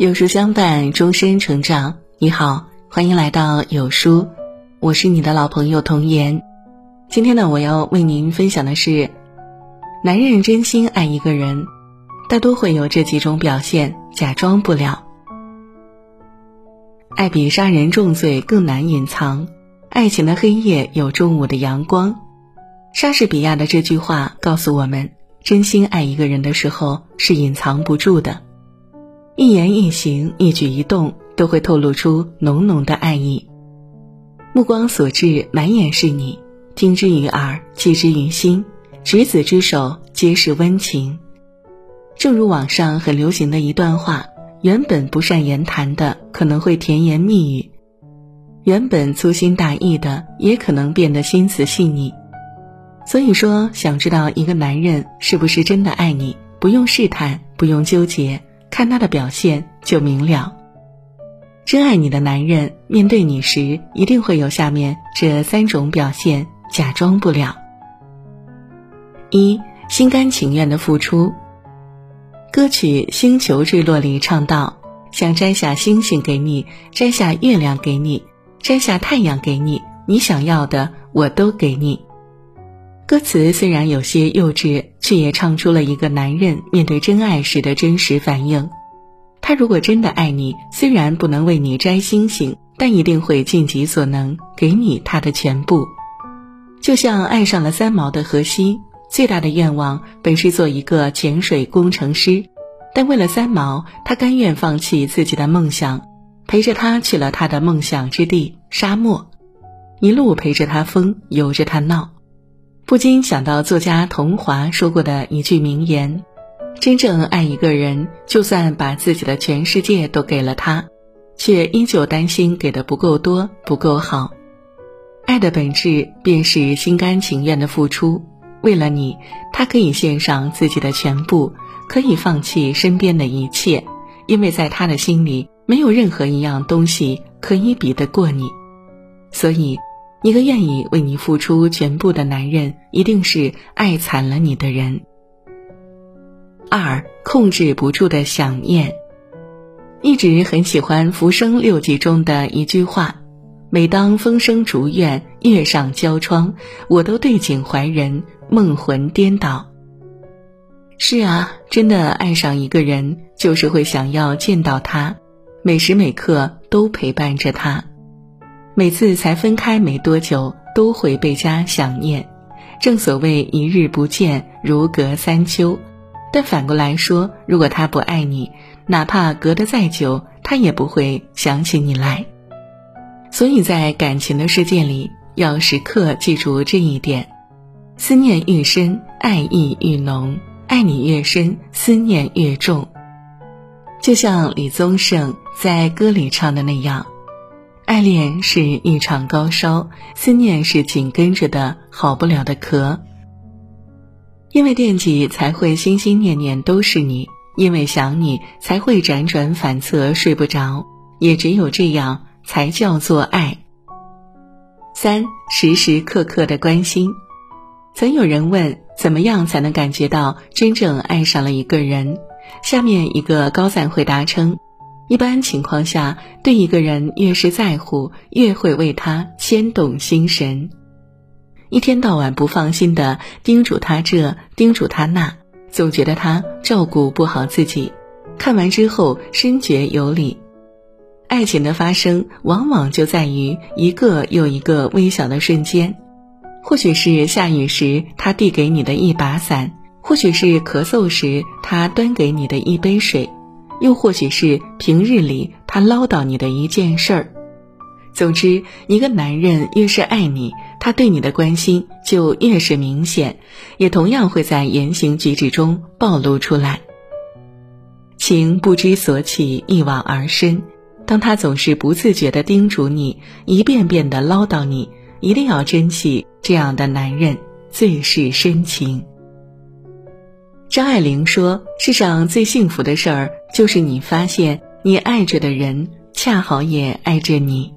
有书相伴，终身成长。你好，欢迎来到有书，我是你的老朋友童言。今天呢，我要为您分享的是，男人真心爱一个人，大多会有这几种表现，假装不了。爱比杀人重罪更难隐藏，爱情的黑夜有中午的阳光。莎士比亚的这句话告诉我们，真心爱一个人的时候是隐藏不住的。一言一行、一举一动都会透露出浓浓的爱意，目光所至，满眼是你；听之于耳，记之于心，执子之手，皆是温情。正如网上很流行的一段话：原本不善言谈的，可能会甜言蜜语；原本粗心大意的，也可能变得心思细腻。所以说，想知道一个男人是不是真的爱你，不用试探，不用纠结。看他的表现就明了。真爱你的男人，面对你时一定会有下面这三种表现，假装不了。一心甘情愿的付出。歌曲《星球坠落》里唱道：“想摘下星星给你，摘下月亮给你，摘下太阳给你，你想要的我都给你。”歌词虽然有些幼稚。却也唱出了一个男人面对真爱时的真实反应。他如果真的爱你，虽然不能为你摘星星，但一定会尽己所能给你他的全部。就像爱上了三毛的荷西，最大的愿望本是做一个潜水工程师，但为了三毛，他甘愿放弃自己的梦想，陪着他去了他的梦想之地——沙漠，一路陪着他疯，由着他闹。不禁想到作家桐华说过的一句名言：“真正爱一个人，就算把自己的全世界都给了他，却依旧担心给的不够多、不够好。爱的本质便是心甘情愿的付出。为了你，他可以献上自己的全部，可以放弃身边的一切，因为在他的心里，没有任何一样东西可以比得过你。所以。”一个愿意为你付出全部的男人，一定是爱惨了你的人。二，控制不住的想念。一直很喜欢《浮生六记》中的一句话：“每当风声竹院，月上交窗，我都对景怀人，梦魂颠倒。”是啊，真的爱上一个人，就是会想要见到他，每时每刻都陪伴着他。每次才分开没多久，都会倍加想念。正所谓一日不见，如隔三秋。但反过来说，如果他不爱你，哪怕隔得再久，他也不会想起你来。所以在感情的世界里，要时刻记住这一点：思念愈深，爱意愈浓；爱你越深，思念越重。就像李宗盛在歌里唱的那样。爱恋是一场高烧，思念是紧跟着的好不了的咳。因为惦记才会心心念念都是你，因为想你才会辗转反侧睡不着，也只有这样才叫做爱。三时时刻刻的关心。曾有人问，怎么样才能感觉到真正爱上了一个人？下面一个高赞回答称。一般情况下，对一个人越是在乎，越会为他牵动心神。一天到晚不放心的叮嘱他这，叮嘱他那，总觉得他照顾不好自己。看完之后，深觉有理。爱情的发生，往往就在于一个又一个微小的瞬间。或许是下雨时他递给你的一把伞，或许是咳嗽时他端给你的一杯水。又或许是平日里他唠叨你的一件事儿，总之，一个男人越是爱你，他对你的关心就越是明显，也同样会在言行举止中暴露出来。情不知所起，一往而深。当他总是不自觉地叮嘱你，一遍遍地唠叨你，一定要珍惜这样的男人，最是深情。张爱玲说：“世上最幸福的事儿，就是你发现你爱着的人，恰好也爱着你。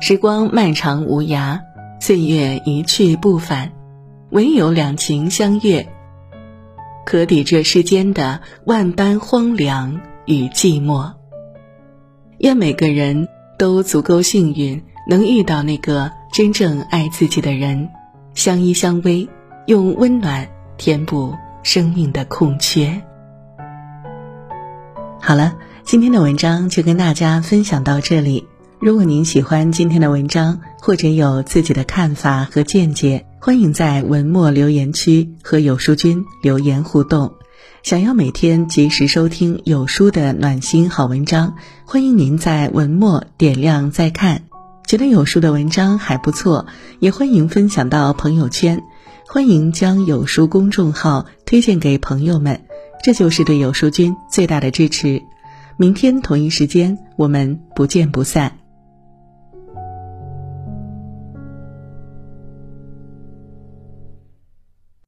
时光漫长无涯，岁月一去不返，唯有两情相悦，可抵这世间的万般荒凉与寂寞。愿每个人都足够幸运，能遇到那个真正爱自己的人，相依相偎，用温暖填补生命的空缺。好了，今天的文章就跟大家分享到这里。如果您喜欢今天的文章，或者有自己的看法和见解，欢迎在文末留言区和有书君留言互动。想要每天及时收听有书的暖心好文章，欢迎您在文末点亮再看。觉得有书的文章还不错，也欢迎分享到朋友圈。欢迎将有书公众号推荐给朋友们，这就是对有书君最大的支持。明天同一时间，我们不见不散。